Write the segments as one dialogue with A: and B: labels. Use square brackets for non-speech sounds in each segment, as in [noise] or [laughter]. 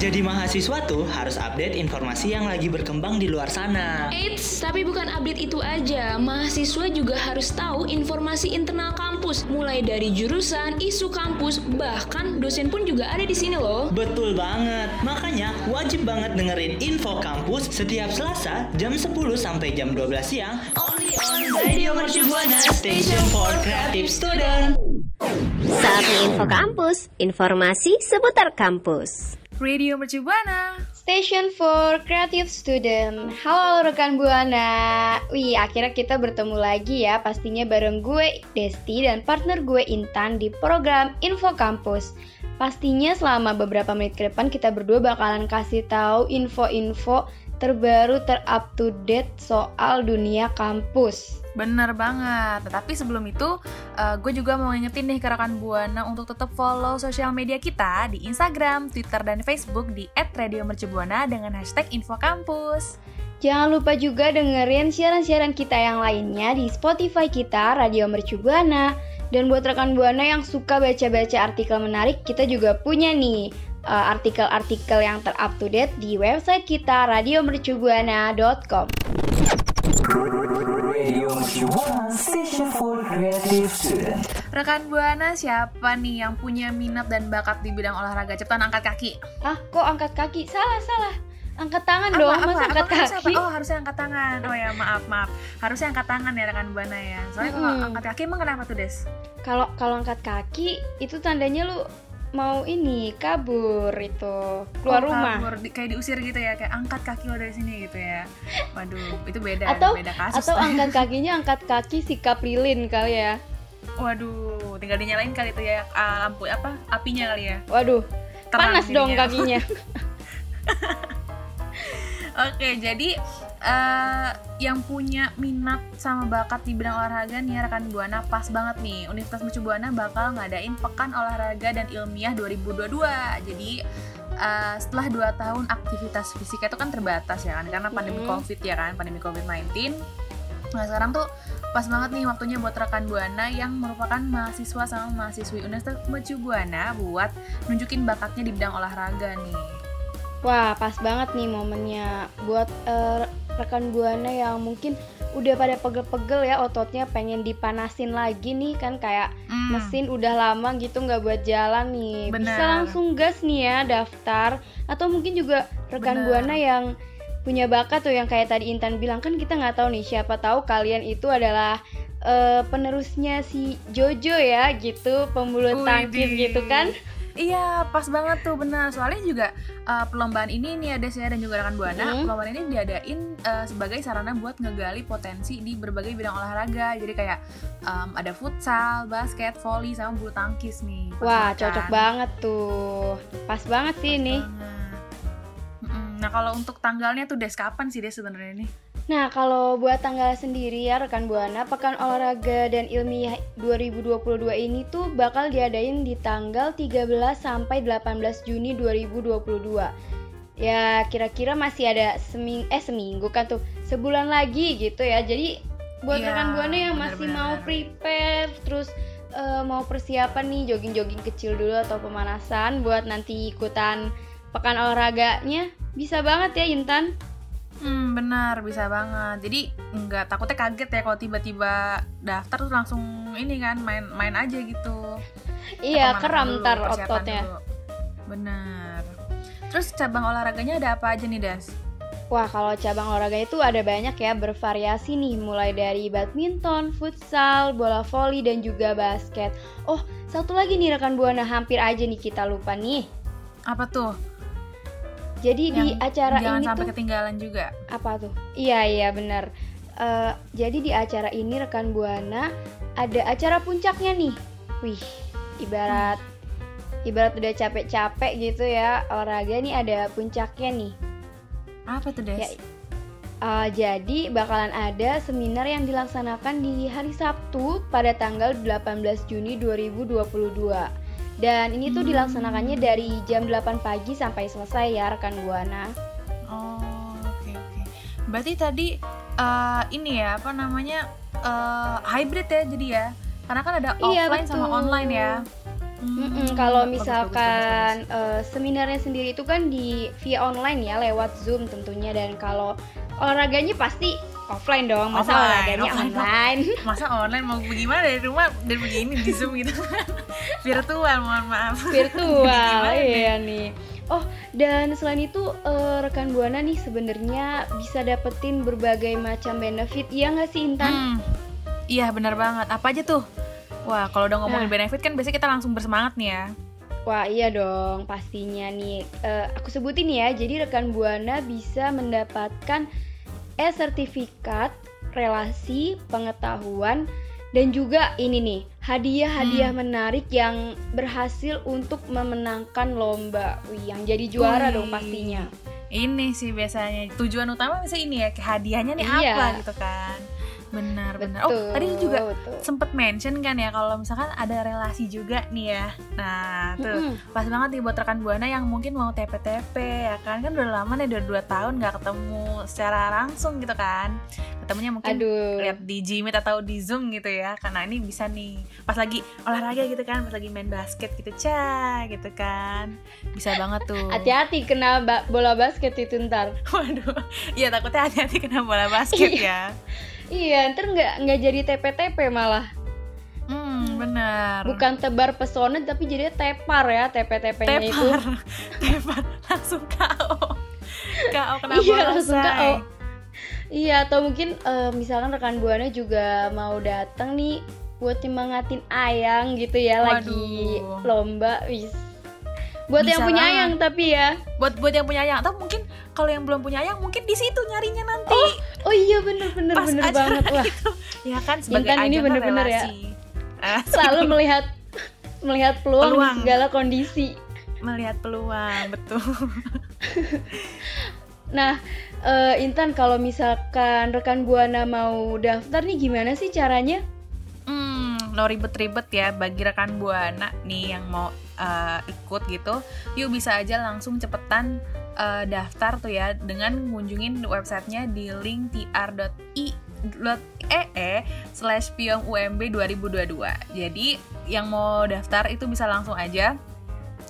A: Jadi mahasiswa tuh harus update informasi yang lagi berkembang di luar sana.
B: Eits, tapi bukan update itu aja. Mahasiswa juga harus tahu informasi internal kampus, mulai dari jurusan, isu kampus, bahkan dosen pun juga ada di sini loh.
A: Betul banget. Makanya wajib banget dengerin info kampus setiap Selasa jam 10 sampai jam 12 siang only on Radio Mercu Buana Station for Creative Student.
C: Saatnya info kampus, informasi seputar kampus.
D: Radio Mercu Buana.
E: Station for Creative Student. Halo rekan Buana. Wih, akhirnya kita bertemu lagi ya, pastinya bareng gue Desti dan partner gue Intan di program Info Kampus. Pastinya selama beberapa menit ke depan kita berdua bakalan kasih tahu info-info terbaru terup to date soal dunia kampus.
D: Bener banget. Tetapi sebelum itu, uh, gue juga mau ngingetin nih ke rekan Buana untuk tetap follow sosial media kita di Instagram, Twitter, dan Facebook di @radiomercubuana dengan hashtag infokampus.
E: Jangan lupa juga dengerin siaran-siaran kita yang lainnya di Spotify kita Radio Mercu Buana. Dan buat rekan Buana yang suka baca-baca artikel menarik, kita juga punya nih uh, artikel-artikel yang terup to date di website kita radiomercubuana.com.
D: Rekan Buana siapa nih yang punya minat dan bakat di bidang olahraga? Cepetan angkat kaki.
E: Ah, kok angkat kaki? Salah, salah. Angkat tangan apa, dong, apa, masa angkat kaki?
D: Oh, harusnya angkat tangan. Oh ya, maaf, maaf. Harusnya angkat tangan ya rekan Buana ya. Soalnya hmm. kalau angkat kaki emang kenapa tuh, Des?
E: Kalau kalau angkat kaki itu tandanya lu mau ini kabur itu keluar oh, rumah.
D: kabur, di, kayak diusir gitu ya kayak angkat kaki lo dari sini gitu ya. Waduh itu beda
E: atau
D: beda kasus.
E: atau angkat kakinya angkat kaki sikap lilin kali ya.
D: Waduh tinggal dinyalain kali itu ya uh, lampu apa apinya kali ya.
E: Waduh Terang panas dong kakinya. [laughs]
D: Oke jadi uh, yang punya minat sama bakat di bidang olahraga nih rekan Buana pas banget nih. Universitas Mercu Buana bakal ngadain Pekan Olahraga dan Ilmiah 2022 jadi uh, setelah 2 tahun aktivitas fisika itu kan terbatas ya kan karena pandemi mm -hmm. covid ya kan pandemi covid 19 nah sekarang tuh pas banget nih waktunya buat rekan Buana yang merupakan mahasiswa sama mahasiswi Universitas Mercu Buana buat nunjukin bakatnya di bidang olahraga nih.
E: Wah, pas banget nih momennya buat uh, rekan buana yang mungkin udah pada pegel-pegel ya ototnya pengen dipanasin lagi nih kan kayak mm. mesin udah lama gitu nggak buat jalan nih Bener. bisa langsung gas nih ya daftar atau mungkin juga rekan Bener. buana yang punya bakat tuh yang kayak tadi Intan bilang kan kita nggak tahu nih siapa tahu kalian itu adalah uh, penerusnya si Jojo ya gitu pembulu tangkis gitu kan
D: Iya, pas banget tuh benar. Soalnya juga uh, perlombaan ini nih ada saya dan juga rekan Buana. Hmm. Perlombaan ini diadain uh, sebagai sarana buat ngegali potensi di berbagai bidang olahraga. Jadi kayak um, ada futsal, basket, volley sama bulu tangkis nih.
E: Wah, cocok banget tuh. Pas banget sih pas ini. Banget.
D: Nah, kalau untuk tanggalnya tuh Des kapan sih Des sebenarnya nih?
E: Nah, kalau buat tanggal sendiri ya rekan Buana, Pekan Olahraga dan Ilmiah 2022 ini tuh bakal diadain di tanggal 13 sampai 18 Juni 2022. Ya, kira-kira masih ada seming eh seminggu kan tuh, sebulan lagi gitu ya. Jadi buat ya, rekan Buana yang masih bener. mau prepare terus uh, mau persiapan nih jogging-jogging kecil dulu atau pemanasan buat nanti ikutan pekan olahraganya bisa banget ya Intan.
D: Hmm, benar, bisa banget. Jadi nggak takutnya kaget ya kalau tiba-tiba daftar tuh langsung ini kan main-main aja gitu.
E: Iya, keram ntar ototnya. Dulu.
D: Benar. Terus cabang olahraganya ada apa aja nih, Das?
E: Wah, kalau cabang olahraga itu ada banyak ya, bervariasi nih, mulai dari badminton, futsal, bola voli, dan juga basket. Oh, satu lagi nih rekan Buana, hampir aja nih kita lupa nih.
D: Apa tuh?
E: Jadi yang di acara
D: jangan
E: ini
D: sampai
E: tuh
D: ketinggalan juga.
E: Apa tuh? Iya iya benar. Uh, jadi di acara ini rekan buana ada acara puncaknya nih. Wih, ibarat hmm. ibarat udah capek-capek gitu ya olahraga nih ada puncaknya nih.
D: Apa tuh Des? Ya,
E: uh, jadi bakalan ada seminar yang dilaksanakan di hari Sabtu pada tanggal 18 Juni 2022. Dan ini tuh dilaksanakannya dari jam 8 pagi sampai selesai ya rekan Buana.
D: Oh, oke okay, oke. Okay. Berarti tadi uh, ini ya apa namanya uh, hybrid ya jadi ya. Karena kan ada iya, offline betul. sama online ya. Hmm,
E: Mm-mm, kalau
D: bagus, bagus, bagus,
E: misalkan eh, seminarnya sendiri itu kan di via online ya lewat Zoom tentunya dan kalau olahraganya pasti offline dong masa
D: Offline,
E: olahraganya
D: offline
E: online. [laughs]
D: Masa online mau gimana dari rumah dan begini di Zoom gitu. [laughs] Virtual, mohon maaf.
E: virtual [laughs] iya nih oh dan selain itu eh, rekan buana nih sebenarnya bisa dapetin berbagai macam benefit ya nggak sih Intan
D: Hmm, Iya benar banget. Apa aja tuh? Wah, kalau udah ngomongin
E: Nah.
D: benefit kan biasanya kita langsung bersemangat nih ya.
E: Wah iya dong pastinya nih Eh, Aku sebutin ya Jadi rekan Buana bisa mendapatkan E-sertifikat Relasi Pengetahuan Dan juga ini nih Hadiah-hadiah menarik yang berhasil untuk memenangkan lomba Wih yang jadi juara
D: Wih.
E: dong pastinya
D: Ini sih biasanya tujuan utama bisa ini ya, hadiahnya nih
E: Iya.
D: apa gitu kan. Benar, benar. Oh, tadi juga
E: betul.
D: sempet mention kan ya kalau misalkan ada relasi juga nih ya. Nah, tuh
E: Mm-mm.
D: pas banget nih buat rekan buana yang mungkin mau TP-TP ya kan kan udah lama nih udah dua tahun nggak ketemu secara langsung gitu kan ketemunya mungkin
E: Aduh
D: lihat di Gmeet atau di Zoom gitu ya karena ini bisa nih pas lagi olahraga gitu kan pas lagi main basket gitu ca gitu kan bisa banget tuh [laughs]
E: Hati-hati kena ba- bola basket itu ntar
D: waduh iya takutnya hati-hati kena bola basket ya
E: Iya ntar nggak nggak jadi TP-TP malah
D: hmm benar
E: Bukan tebar pesona tapi jadinya tepar ya TP-TP-nya itu
D: tepar [laughs] tepar langsung KO KO kena
E: Iya, langsung. KO. Iya, atau mungkin eh, misalkan rekan buana juga mau datang nih buat nyemangatin ayang gitu ya lagi
D: Waduh.
E: lomba, wis. Buat yang
D: Bisa
E: punya
D: banget.
E: ayang tapi ya.
D: buat buat yang punya ayang atau mungkin kalau yang belum punya ayang mungkin di situ nyarinya nanti
E: Oh iya bener bener
D: pas
E: bener banget wah.
D: itu ya kan sebagai
E: Intan ini
D: ajang kan
E: bener-bener ya.
D: Ah, [laughs]
E: Selalu melihat melihat peluang,
D: Peluang.
E: di segala kondisi.
D: melihat peluang betul [laughs]
E: Nah, eh, Intan kalau misalkan rekan buana mau daftar nih gimana sih caranya?
D: hmm no ribet-ribet ya bagi rekan buana nih yang mau eh, ikut gitu yuk bisa aja langsung cepetan eh, daftar tuh ya dengan ngunjungin websitenya di link tr.i ee slash piong umb 2022 jadi yang mau daftar itu bisa langsung aja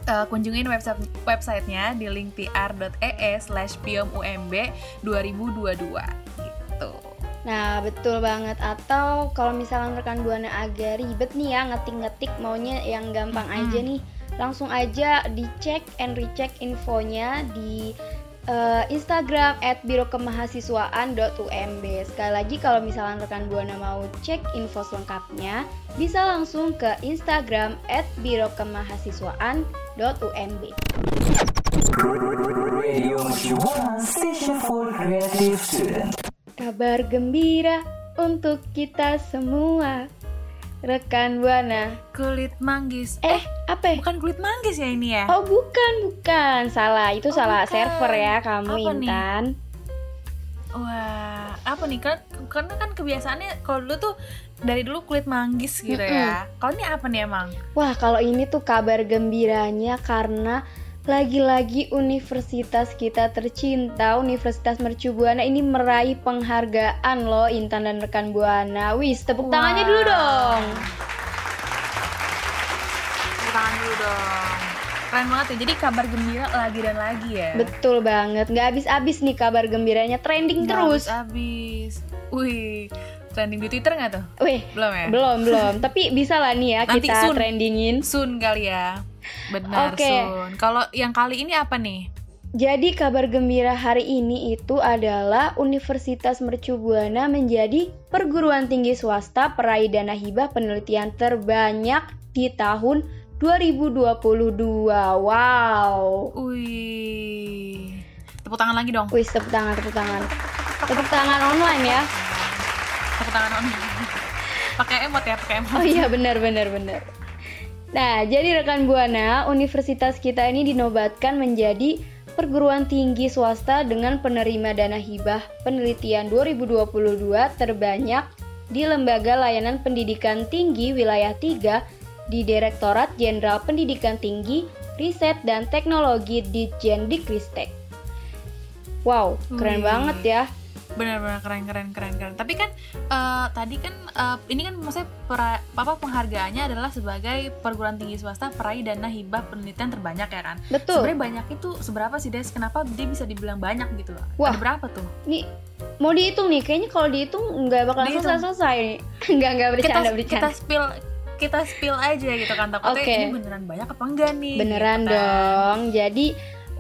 D: eh, kunjungin website websitenya di link tr.ee slash piong umb 2022 gitu
E: Nah, betul banget. Atau kalau misalkan rekan Buana agak ribet nih ya ngetik-ngetik maunya yang gampang
D: Mm-mm.
E: aja nih. Langsung aja dicek and recheck infonya di eh, Instagram at birokemahasiswaan.umb Sekali lagi kalau misalkan rekan Buana mau cek info selengkapnya Bisa langsung ke Instagram at birokemahasiswaan.umb. Kabar gembira untuk kita semua Rekan Buana
D: kulit manggis
E: Eh, apa ya?
D: bukan kulit manggis ya ini ya
E: Oh bukan, bukan Salah, itu
D: Oh,
E: salah
D: bukan.
E: server ya kamu
D: Apa nih?
E: Intan
D: Wah, apa nih kan karena kan kebiasaannya kalau dulu tuh dari dulu kulit manggis gitu ya. Kalau ini apa nih emang?
E: Wah kalau ini tuh kabar gembiranya karena lagi-lagi universitas kita tercinta Universitas Mercu Buana ini meraih penghargaan loh Intan dan rekan Buana Wis tepuk tangannya
D: Wah.
E: dulu dong
D: Tepuk tangan dulu dong. Keren banget ya. Jadi kabar gembira lagi dan lagi ya.
E: Betul banget, nggak habis-habis nih kabar gembiranya trending terus
D: Abis. Wih, trending di Twitter nggak tuh?
E: Wih,
D: Belum ya?
E: belum belum, [laughs] tapi bisa lah nih ya
D: Nanti
E: kita
D: soon.
E: trendingin
D: Sun kali ya. Benar
E: Oke.
D: Sun. Kalau yang kali ini apa nih?
E: Jadi kabar gembira hari ini itu adalah Universitas Mercu Buana menjadi perguruan tinggi swasta peraih dana hibah penelitian terbanyak di tahun 2022. Wow.
D: Wih. Tepuk tangan lagi dong.
E: Wih, tepuk tangan, tepuk tangan. Tepuk tangan online ya.
D: Tepuk tangan on. pakai emot ya, pakai emot.
E: Oh iya, benar benar benar. Nah, jadi rekan Buana, universitas kita ini dinobatkan menjadi perguruan tinggi swasta dengan penerima dana hibah penelitian 2022 terbanyak di Lembaga Layanan Pendidikan Tinggi Wilayah 3 di Direktorat Jenderal Pendidikan Tinggi, Riset dan Teknologi Ditjen Dikristek. Wow, keren
D: Wih.
E: banget ya.
D: Benar-benar keren keren keren keren. Tapi kan eh, tadi kan eh, ini kan maksudnya pera- apa penghargaannya adalah sebagai perguruan tinggi swasta peraih dana hibah penelitian terbanyak ya kan.
E: Betul.
D: Sebenarnya banyak itu seberapa sih Des? Kenapa dia bisa dibilang banyak gitu loh?
E: Wah.
D: Ada berapa tuh?
E: Nih mau dihitung nih, kayaknya kalau dihitung nggak bakal
D: Dihitung.
E: selesai selesai. [laughs] Nggak nggak
D: Kita
E: bercanda
D: kita
E: bercanda.
D: spill kita spill aja gitu kan takutnya
E: Oke.
D: ini beneran banyak apa enggak nih?
E: Beneran
D: gitu kan.
E: dong. Jadi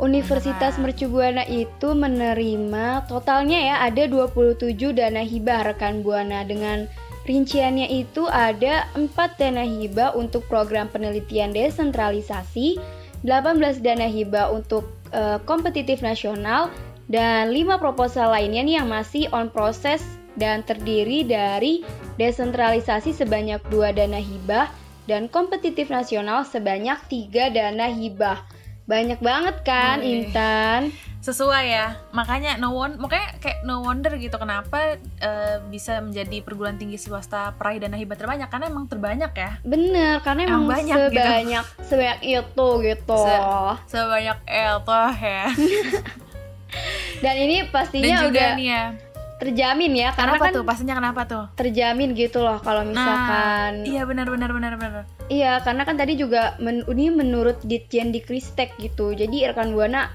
E: Universitas
D: Beneran.
E: Mercu Buana itu menerima totalnya ya ada 27 dana hibah rekan Buana dengan rinciannya itu ada 4 dana hibah untuk program penelitian desentralisasi, 18 dana hibah untuk eh, kompetitif nasional dan 5 proposal lainnya nih yang masih on proses dan terdiri dari desentralisasi sebanyak 2 dana hibah dan kompetitif nasional sebanyak 3 dana hibah. Banyak banget kan,
D: Wih.
E: Intan?
D: sesuai ya makanya no one makanya kayak no wonder gitu kenapa eh, bisa menjadi perguruan tinggi swasta peraih dana hibah terbanyak karena emang terbanyak ya
E: Bener, karena
D: Emang
E: emang,
D: banyak gitu.
E: sebanyak sebanyak itu gitu.
D: Se- sebanyak eltoh ya [laughs]
E: Dan ini
D: dan
E: pastinya
D: juga
E: udah
D: nih ya
E: terjamin ya, karena
D: kenapa
E: kan
D: tuh? Pastinya kenapa tuh?
E: terjamin gitu loh kalau misalkan.
D: nah iya benar benar benar benar.
E: Iya, karena kan tadi juga men- ini menurut Ditjen Dikristek gitu. Jadi rekan Buana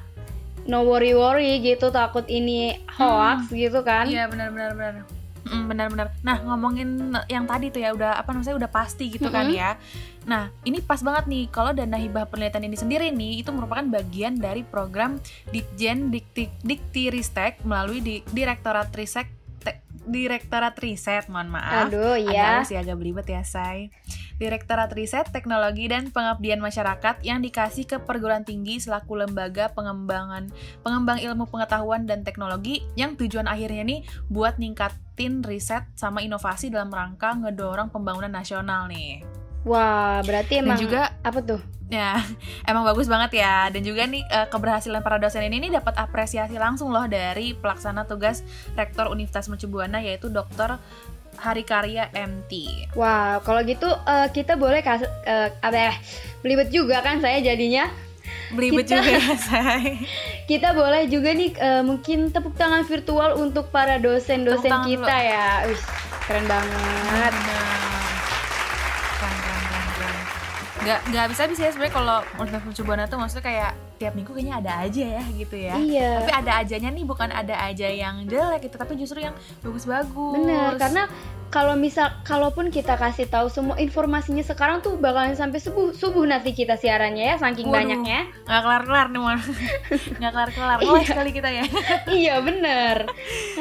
E: no worry worry gitu takut ini hoax gitu kan.
D: iya benar benar benar Mm, benar benar nah ngomongin yang tadi tuh ya udah apa namanya udah pasti gitu kan
E: Mm-mm.
D: ya nah ini pas banget nih kalau dana hibah penelitian ini sendiri nih itu merupakan bagian dari program Ditjen Dikti Diktiristek melalui di Direktorat Riset Te- Direktorat Riset mohon maaf
E: Aduh,
D: Agak
E: iya.
D: halus ya, agak belibet ya, say. Direktorat Riset, Teknologi, dan Pengabdian Masyarakat yang dikasih ke perguruan tinggi selaku lembaga pengembangan pengembang ilmu pengetahuan dan teknologi yang tujuan akhirnya nih buat ningkatin riset sama inovasi dalam rangka ngedorong pembangunan nasional nih.
E: Wah, berarti
D: Dan
E: emang
D: juga
E: apa tuh?
D: ya [laughs] emang bagus banget ya dan juga nih eh, keberhasilan para dosen ini nih dapat apresiasi langsung loh dari pelaksana tugas Rektor Universitas Mercu Buana yaitu Dr. Harikarya MT.
E: Wah, kalau gitu eh, kita boleh kasih eh, apa ya? Belibet juga kan saya jadinya.
D: Belibet
E: Kita-
D: juga ya, [laughs] say.
E: Kita boleh juga nih eh, mungkin tepuk tangan virtual untuk para dosen-dosen kita ya. Wih, keren banget.
D: Nggak, nggak bisa bisa ya sebenarnya kalau Mercu Buana tuh maksudnya kayak tiap minggu kayaknya ada aja ya gitu ya.
E: Iya.
D: Tapi ada ajanya nih bukan ada aja yang jelek gitu, tapi justru yang bagus-bagus.
E: Bener, karena kalau misal kalaupun kita kasih tahu semua informasinya sekarang tuh bakalan sampai subuh subuh nanti kita siarannya ya saking
D: Waduh.
E: banyaknya.
D: nggak kelar-kelar nih mon [laughs] nggak kelar-kelar
E: Iya.
D: Ngeles sekali kita ya [laughs]
E: iya bener.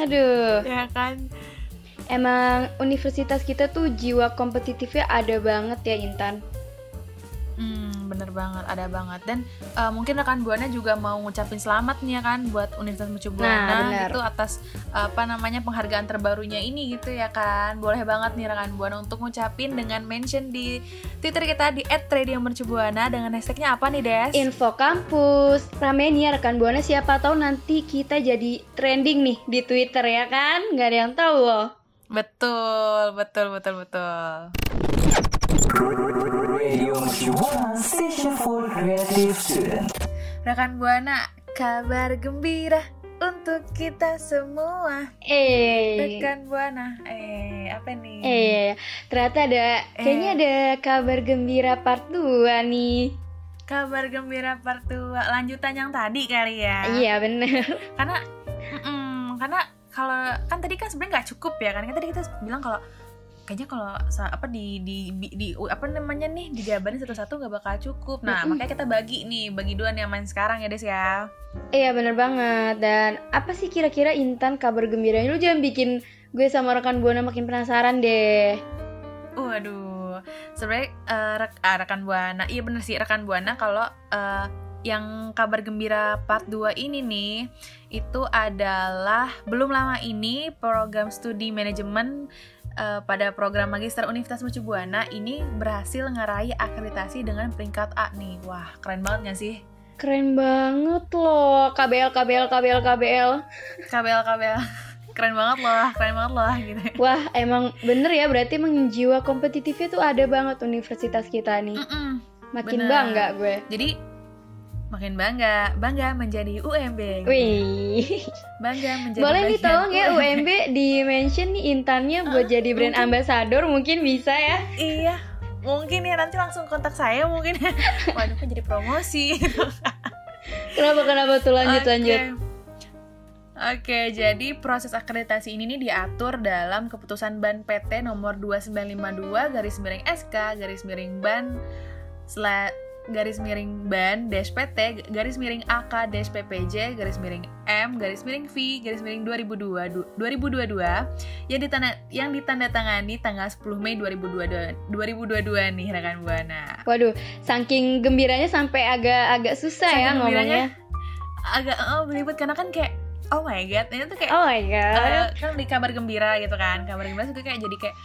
E: Aduh,
D: ya kan
E: emang universitas kita tuh jiwa kompetitifnya ada banget ya Intan.
D: Banget ada banget dan eh, mungkin rekan buana juga mau ngucapin selamat nih ya kan buat Universitas Mercu
E: Nah,
D: Buana
E: bener.
D: gitu atas apa namanya penghargaan terbarunya ini gitu ya kan boleh banget nih rekan buana untuk ngucapin dengan mention di Twitter kita di @radiomercubuana dengan hashtagnya apa nih Des?
E: Info kampus, ramein ya rekan buana siapa tahu nanti kita jadi trending nih di Twitter ya kan? Nggak ada yang tahu loh.
D: betul betul betul betul
A: Radio Mercubuana Station for Creative Student.
D: rekan buana kabar gembira untuk kita semua
E: Eh,
D: rekan buana eh apa nih
E: eh, ternyata ada, kayaknya ada kabar gembira part 2 nih.
D: kabar gembira part 2 lanjutan yang tadi kali ya
E: Iya bener.
D: karena mm, karena kalau kan tadi kan sebenarnya nggak cukup ya kan kan tadi kita bilang kalau kayaknya kalau apa di, di di di apa namanya nih dijabarin satu-satu nggak bakal cukup. Nah
E: Mm-mm.
D: makanya kita bagi nih bagi dua nih yang main sekarang ya Des ya.
E: Iya bener banget. Dan apa sih kira-kira Intan kabar gembiranya Lu jangan bikin gue sama rekan Buana makin penasaran deh.
D: Waduh, sebenarnya eh, rek- ah, rekan buana, iya bener sih rekan buana. Kalau eh, yang kabar gembira part 2 ini nih itu adalah belum lama ini program studi manajemen eh, pada program Magister Universitas Mercu Buana ini berhasil ngeraih akreditasi dengan peringkat A nih. Wah, keren banget gak sih?
E: Keren banget loh KBL, KBL, KBL, KBL
D: KBL KBL. Keren banget loh, keren banget loh gitu.
E: Wah emang bener ya berarti emang jiwa kompetitifnya tuh ada banget universitas kita nih
D: Mm-mm.
E: Makin
D: bener.
E: bangga gue
D: Jadi Makin bangga, bangga menjadi UMB.
E: Wih.
D: Bangga menjadi
E: Boleh nih tolong ya UMB di mention nih intannya buat jadi brand
D: mungkin.
E: ambassador mungkin bisa ya.
D: Iya, mungkin ya nanti langsung kontak saya mungkin. [laughs] Waduh, kan jadi promosi.
E: Kenapa kenapa tuh lanjut
D: Oke.
E: lanjut.
D: Oke, jadi proses akreditasi ini nih diatur dalam keputusan BAN PT nomor 2952 garis miring SK garis miring BAN garis miring BAN dash PT garis miring AK dash PPJ garis miring M garis miring V garis miring 2002 du- 2022 yang ditanda yang ditandatangani tanggal 10 Mei 2022 2022 nih rekan Buana.
E: Waduh, saking gembiranya sampai agak agak susah ya
D: Saking gembiranya,
E: ngomongnya.
D: Agak oh, belibet karena kan kayak oh my god, ini tuh kayak
E: Oh my god.
D: Eh, kan di kabar gembira gitu kan kabar gembira juga kayak jadi kayak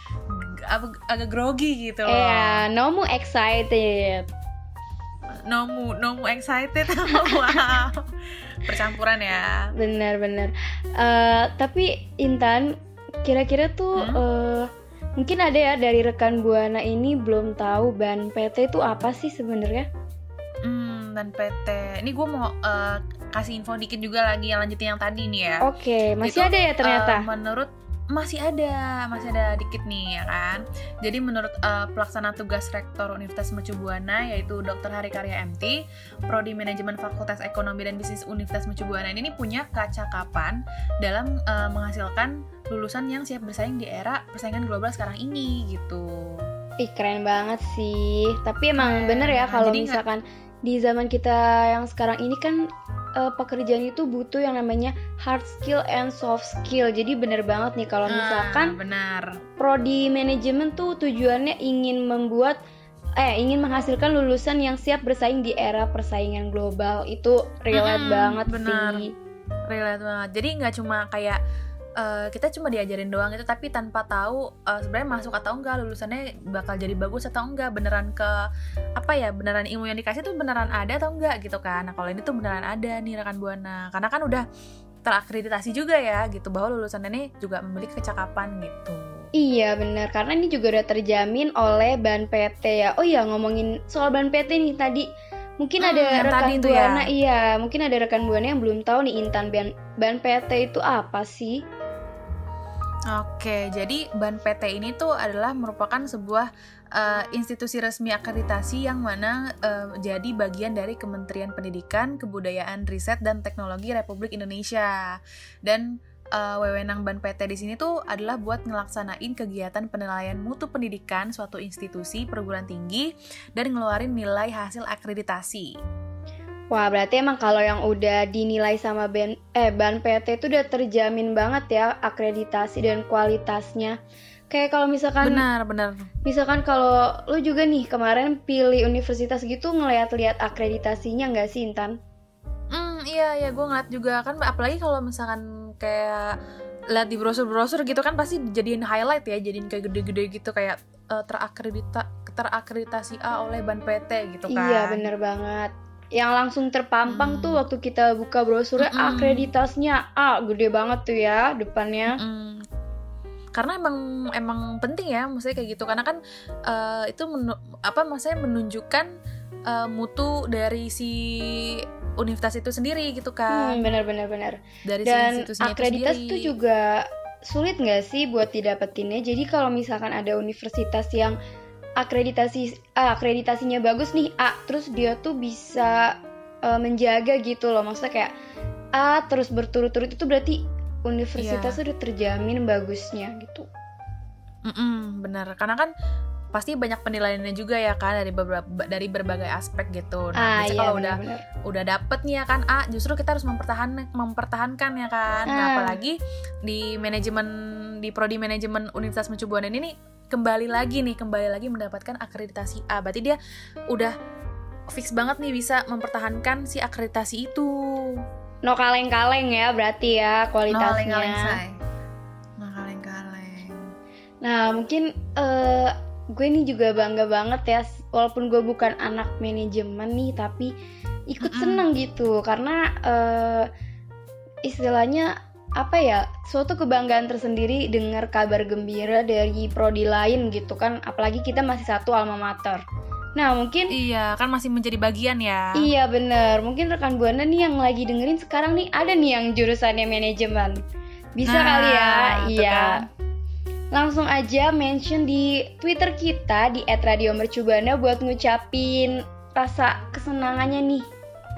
D: agak grogi gitu loh
E: Iya, Nomu excited.
D: Nomu nomu excited [laughs] wow percampuran ya
E: Bener-bener. Eh, tapi Intan, kira-kira tuh
D: Hmm?
E: eh, mungkin ada ya dari rekan buana ini belum tahu ban PT itu apa sih sebenarnya?
D: hmm, dan PT ini gue mau eh, kasih info dikit juga lagi yang lanjutin yang tadi nih ya
E: Oke, masih
D: Itu,
E: ada ya ternyata.
D: Eh, menurut masih ada, masih ada dikit nih ya kan. Jadi menurut eh, pelaksana tugas Rektor Universitas Mercu Buana yaitu Dr. Hari Karya MT, Prodi Manajemen Fakultas Ekonomi dan Bisnis Universitas Mercu Buana ini punya kacakapan dalam eh, menghasilkan lulusan yang siap bersaing di era persaingan global sekarang ini gitu.
E: Ih, keren banget sih. Tapi emang bener ya kalau misalkan di zaman kita yang sekarang ini kan eh, pekerjaan itu butuh yang namanya hard skill and soft skill. Jadi bener banget nih kalau
D: Ah,
E: misalkan
D: benar.
E: prodi manajemen tuh tujuannya ingin membuat eh ingin menghasilkan lulusan yang siap bersaing di era persaingan global. Itu relate
D: Mm-mm,
E: banget
D: benar.
E: sih.
D: relate banget jadi nggak cuma kayak eh, kita cuma diajarin doang itu tapi tanpa tahu eh, sebenarnya masuk atau enggak lulusannya bakal jadi bagus atau enggak beneran ke apa ya beneran ilmu yang dikasih tuh beneran ada atau enggak gitu kan nah kalau ini tuh beneran ada nih rekan buana karena kan udah terakreditasi juga ya gitu bahwa lulusan ini juga memiliki kecakapan gitu
E: Iya benar karena ini juga udah terjamin oleh ban PT ya. Oh iya ngomongin soal ban PT nih tadi mungkin
D: Hmm,
E: ada rekan
D: ya.
E: buana iya mungkin ada rekan buana yang belum tahu nih Intan ban ban PT itu apa sih?
D: Oke, jadi BAN PT ini tuh adalah merupakan sebuah eh, institusi resmi akreditasi yang mana eh, jadi bagian dari Kementerian Pendidikan, Kebudayaan, Riset dan Teknologi Republik Indonesia. Dan eh, wewenang BAN PT di sini tuh adalah buat ngelaksanain kegiatan penilaian mutu pendidikan suatu institusi perguruan tinggi dan ngeluarin nilai hasil akreditasi.
E: Wah berarti emang kalau yang udah dinilai sama ban eh ban PT itu udah terjamin banget ya akreditasi dan kualitasnya. Kayak kalau misalkan
D: Benar, benar.
E: misalkan kalau lu juga nih kemarin pilih universitas gitu ngeliat-liat akreditasinya nggak sih Intan?
D: Hmm, iya iya gue ngeliat juga kan apalagi kalau misalkan kayak lihat di brosur-brosur gitu kan pasti jadiin highlight ya, jadiin kayak gede-gede gitu kayak eh, terakredita terakreditasi A oleh Ban PT gitu kan.
E: Iya bener banget. Yang langsung terpampang
D: Hmm.
E: tuh waktu kita buka brosurnya
D: Mm-mm.
E: akreditasnya A gede banget tuh ya depannya.
D: Mm. Karena emang emang penting ya, maksudnya kayak gitu karena kan eh, itu menu- apa maksudnya menunjukkan eh, mutu dari si universitas itu sendiri gitu kan.
E: Hmm, bener bener bener.
D: Dari si
E: Dan
D: institusinya
E: akreditas
D: itu
E: tuh juga sulit nggak sih buat didapetinnya? Jadi kalau misalkan ada universitas yang akreditasi ah, akreditasinya bagus nih A, terus dia tuh bisa eh, menjaga gitu loh. Maksudnya kayak A terus berturut-turut itu berarti universitas
D: Iya.
E: udah terjamin bagusnya gitu.
D: Mm-mm, benar karena kan pasti banyak penilaiannya juga ya kan dari beberapa dari berbagai aspek gitu. Nah,
E: ah iya
D: kalau udah
E: bener-bener.
D: udah dapet nih ya kan A, justru kita harus mempertahan mempertahankan ya kan. Nah,
E: Ah.
D: apalagi di manajemen di prodi manajemen Universitas Mercu Buana ini nih kembali lagi nih kembali lagi mendapatkan akreditasi A. Berarti dia udah fix banget nih bisa mempertahankan si akreditasi itu.
E: No kaleng-kaleng ya berarti ya kualitasnya.
D: kaleng-kaleng, say. Nah, kaleng-kaleng.
E: Nah mungkin eh, gue nih juga bangga banget ya, walaupun gue bukan anak manajemen nih, tapi ikut
D: Mm-mm.
E: seneng gitu karena eh, istilahnya apa ya, suatu kebanggaan tersendiri dengar kabar gembira dari prodi lain gitu kan, apalagi kita masih satu alma mater. Nah, mungkin
D: Iya, kan masih menjadi bagian ya.
E: Iya bener, mungkin rekan Buana nih yang lagi dengerin sekarang nih ada nih yang jurusannya manajemen Bisa
D: Nah,
E: kali ya, iya
D: kan.
E: Langsung aja mention di Twitter kita di @radiomercubuana buat ngucapin rasa kesenangannya nih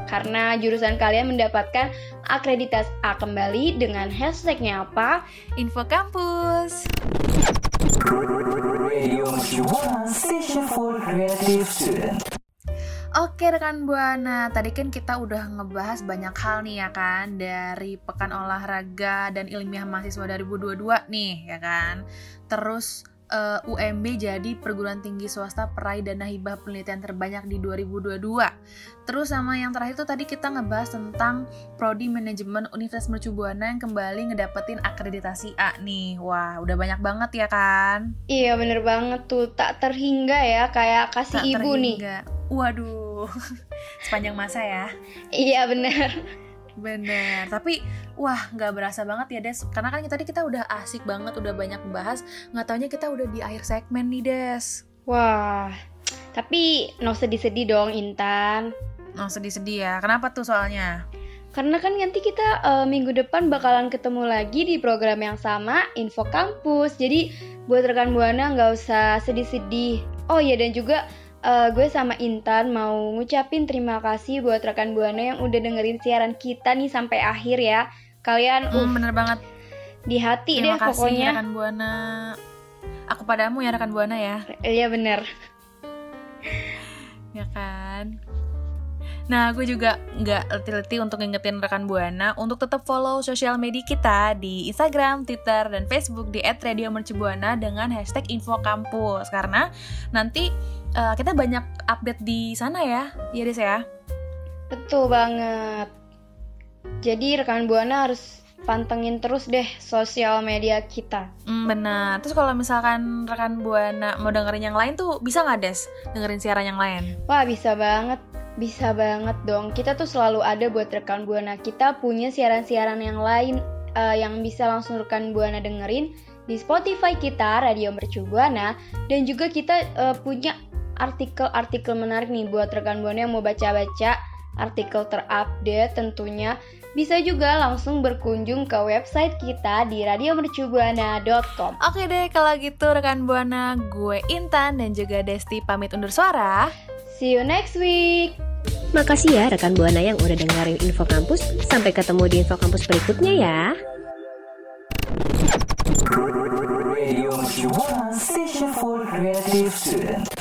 E: Karena jurusan kalian mendapatkan akreditasi A kembali dengan hashtagnya apa?
D: Info kampus. Oke rekan Buana, tadi kan kita udah ngebahas banyak hal nih ya kan Dari Pekan Olahraga dan Ilmiah Mahasiswa 2022 nih ya kan Terus eh, UMB jadi perguruan tinggi swasta peraih dana hibah penelitian terbanyak di 2022 Terus sama yang terakhir tuh tadi kita ngebahas tentang Prodi Manajemen Universitas Mercu Buana yang kembali ngedapetin akreditasi A nih. Wah udah banyak banget ya kan?
E: Iya bener banget tuh, tak terhingga ya kayak kasih
D: Tak
E: ibu nih.
D: terhingga. Waduh, [laughs] sepanjang masa ya.
E: Iya bener.
D: Bener, tapi wah nggak berasa banget ya Des Karena kan tadi kita udah asik banget, udah banyak bahas Nggak taunya kita udah di akhir segmen nih Des
E: Wah, tapi no sedih-sedih dong Intan
D: Oh sedih-sedih ya, kenapa tuh soalnya?
E: Karena kan nanti kita eh, minggu depan bakalan ketemu lagi di program yang sama, Info Kampus. Jadi buat rekan Buana nggak usah sedih-sedih. Oh iya dan juga eh, gue sama Intan mau ngucapin terima kasih buat rekan Buana yang udah dengerin siaran kita nih sampai akhir ya. Kalian uh,
D: Hmm, bener banget,
E: di hati
D: terima
E: deh
D: kasih
E: pokoknya.
D: rekan Buana Aku padamu ya rekan Buana ya
E: Iya bener.
D: ya kan Nah, gue juga nggak letih-letih untuk ngingetin rekan Buana untuk tetap follow sosial media kita di Instagram, Twitter, dan Facebook di @radiomercubuana dengan hashtag info kampus karena nanti eh, kita banyak update di sana ya, iya Des ya.
E: Betul banget. Jadi rekan Buana harus pantengin terus deh sosial media kita.
D: Hmm, benar. Terus kalau misalkan rekan Buana mau dengerin yang lain tuh bisa nggak Des dengerin siaran yang lain?
E: Wah bisa banget, bisa banget dong. Kita tuh selalu ada buat rekan Buana. Kita punya siaran-siaran yang lain eh, yang bisa langsung rekan Buana dengerin di Spotify kita Radio Mercu Buana dan juga kita eh, punya artikel-artikel menarik nih buat rekan Buana yang mau baca-baca artikel terupdate tentunya bisa juga langsung berkunjung ke website kita di radiomercubuana.com.
D: Oke deh, kalau gitu rekan Buana, gue Intan dan juga Desti pamit undur suara.
E: See you next week.
C: Makasih ya rekan Buana yang udah dengerin Info Kampus. Sampai ketemu di Info Kampus berikutnya ya.
A: Radio station for creative student.